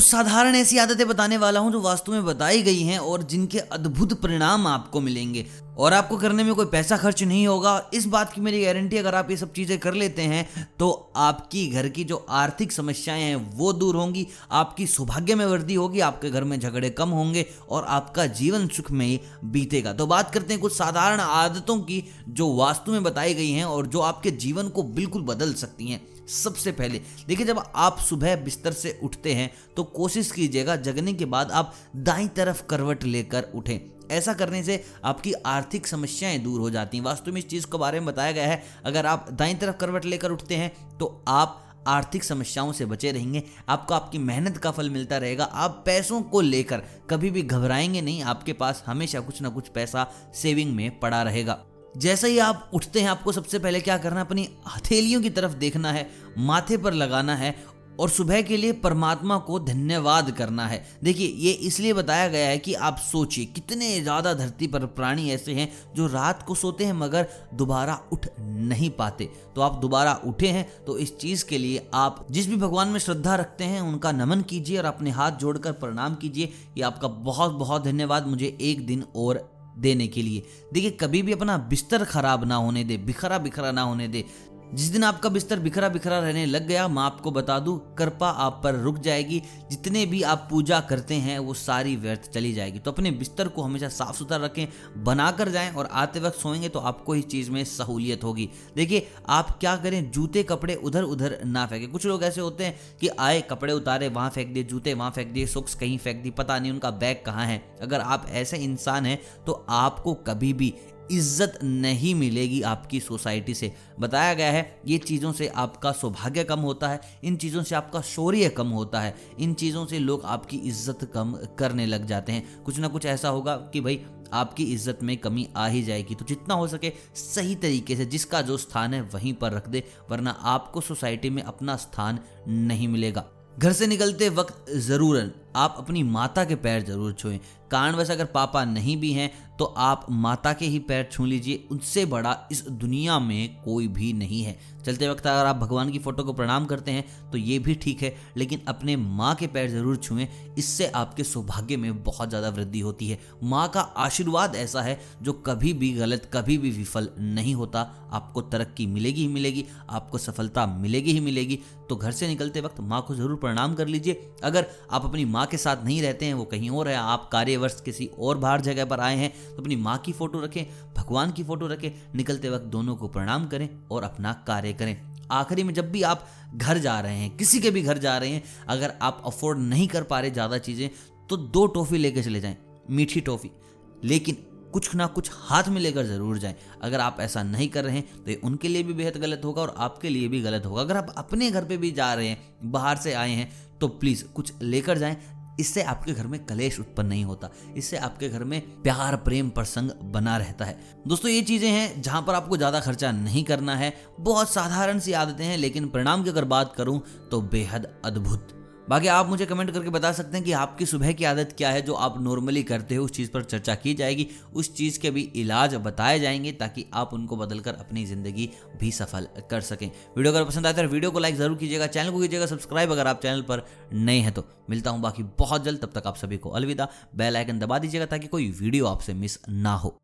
कुछ साधारण ऐसी आदतें बताने वाला हूँ जो वास्तु में बताई गई हैं और जिनके अद्भुत परिणाम आपको मिलेंगे। और आपको करने में कोई पैसा खर्च नहीं होगा। इस बात की मेरी गारंटी अगर आप ये सब चीज़ें कर लेते हैं तो आपकी घर की जो आर्थिक समस्याएँ हैं, वो दूर होंगी। आपकी सौभाग्य में वृद्धि होगी, आपके घर में झगड़े कम होंगे और आपका जीवन सुख में ही बीतेगा। तो बात करते हैं कुछ साधारण आदतों की जो वास्तु में बताई गई हैं और जो आपके जीवन को बिल्कुल बदल सकती हैं। सबसे पहले। देखिए, जब आप सुबह बिस्तर से उठते हैं तो कोशिश कीजिएगा जगने के बाद आप दाई तरफ़ करवट लेकर उठें। ऐसा करने से आपकी आर्थिक समस्याएँ दूर हो जाती हैं। वास्तव में इस चीज़ के बारे में बताया गया है, अगर आप दाई तरफ़ करवट लेकर उठते हैं तो आप आर्थिक समस्याओं से बचे रहेंगे, आपको आपकी मेहनत का फल मिलता रहेगा, आप पैसों को लेकर कभी भी घबराएँगे नहीं, आपके पास हमेशा कुछ ना कुछ पैसा सेविंग में पड़ा रहेगा। जैसे ही आप उठते हैं, आपको सबसे पहले क्या करना है? अपनी हथेलियों की तरफ़ देखना है, माथे पर लगाना है और सुबह के लिए परमात्मा को धन्यवाद करना है। देखिए, ये इसलिए बताया गया है कि आप सोचिए, कितने ज़्यादा धरती पर प्राणी ऐसे हैं जो रात को सोते हैं मगर दोबारा उठ नहीं पाते। तो आप दोबारा उठे हैं तो इस चीज़ के लिए आप जिस भी भगवान में श्रद्धा रखते हैं, उनका नमन कीजिए और अपने हाथ जोड़कर प्रणाम कीजिए कि आपका बहुत बहुत धन्यवाद, मुझे एक दिन और देने के लिए। देखिए, कभी भी अपना बिस्तर खराब ना होने दे बिखरा बिखरा ना होने दे जिस दिन आपका बिस्तर बिखरा बिखरा रहने लग गया, मैं आपको बता दूँ, कृपा आप पर रुक जाएगी। जितने भी आप पूजा करते हैं, वो सारी व्यर्थ चली जाएगी। तो अपने बिस्तर को हमेशा साफ़ सुथरा रखें, बनाकर जाएँ और आते वक्त सोएँगे तो आपको इस चीज़ में सहूलियत होगी। देखिए, आप क्या करें? जूते, कपड़े उधर उधर ना फेंके। कुछ लोग ऐसे होते हैं कि आए, कपड़े उतारे, वहाँ फेंक दिए, जूते वहाँ फेंक दिए, सुक्स कहीं फेंक दी, पता नहीं उनका बैग कहाँ है। अगर आप ऐसे इंसान हैं तो आपको कभी भी इज़्ज़त नहीं मिलेगी आपकी सोसाइटी से। बताया गया है, ये चीज़ों से आपका सौभाग्य कम होता है, इन चीज़ों से आपका शौर्य कम होता है, इन चीज़ों से लोग आपकी इज़्ज़त कम करने लग जाते हैं। कुछ ना कुछ ऐसा होगा कि भाई, आपकी इज़्ज़त में कमी आ ही जाएगी। तो जितना हो सके सही तरीके से जिसका जो स्थान है वहीं पर रख दे, वरना आपको सोसाइटी में अपना स्थान नहीं मिलेगा। घर से निकलते वक्त ज़रूरन आप अपनी माता के पैर ज़रूर छुएँ। कारणवश अगर पापा नहीं भी हैं तो आप माता के ही पैर छू लीजिए। उनसे बड़ा इस दुनिया में कोई भी नहीं है। चलते वक्त अगर आप भगवान की फ़ोटो को प्रणाम करते हैं तो ये भी ठीक है, लेकिन अपने माँ के पैर ज़रूर छुएँ। इससे आपके सौभाग्य में बहुत ज़्यादा वृद्धि होती है। माँ का आशीर्वाद ऐसा है, जो कभी भी गलत, कभी भी विफल नहीं होता। आपको तरक्की मिलेगी ही मिलेगी, आपको सफलता मिलेगी ही मिलेगी। तो घर से निकलते वक्त माँ को ज़रूर प्रणाम कर लीजिए। अगर आप अपनी माँ के साथ नहीं रहते हैं, वो कहीं और है। आप कार्यवर्ष किसी और बाहर जगह पर आए हैं तो अपनी माँ की फ़ोटो रखें, भगवान की फ़ोटो रखें, निकलते वक्त दोनों को प्रणाम करें और अपना कार्य करें। आखिरी में जब भी आप घर जा रहे हैं, किसी के भी घर जा रहे हैं, अगर आप अफोर्ड नहीं कर पा रहे ज़्यादा चीज़ें तो दो टॉफ़ी लेके चले जाएँ, मीठी टॉफ़ी। लेकिन कुछ ना कुछ हाथ में लेकर ज़रूर जाएँ। अगर आप ऐसा नहीं कर रहे हैं तो ये उनके लिए भी बेहद गलत होगा और आपके लिए भी गलत होगा। अगर आप अपने घर पे भी जा रहे हैं, बाहर से आए हैं तो प्लीज़ कुछ लेकर जाएँ। इससे आपके घर में कलेश उत्पन्न नहीं होता। इससे आपके घर में प्यार, प्रेम, प्रसंग बना रहता है। दोस्तों, ये चीज़ें हैं जहाँ पर आपको ज़्यादा खर्चा नहीं करना है। बहुत साधारण सी आदतें हैं, लेकिन परिणाम की अगर बात करूँ तो बेहद अद्भुत। बाकी आप मुझे कमेंट करके बता सकते हैं कि आपकी सुबह की आदत क्या है जो आप नॉर्मली करते हो, उस चीज़ पर चर्चा की जाएगी, उस चीज़ के भी इलाज बताए जाएँगे ताकि आप उनको बदलकर अपनी ज़िंदगी भी सफल कर सकें। वीडियो अगर पसंद आता है वीडियो को लाइक ज़रूर कीजिएगा, चैनल को कीजिएगा सब्सक्राइब अगर आप चैनल पर नए हैं तो। मिलता हूँ बाकी बहुत जल्द, तब तक आप सभी को अलविदा। बेल आइकन दबा दीजिएगा ताकि कोई वीडियो आपसे मिस ना हो।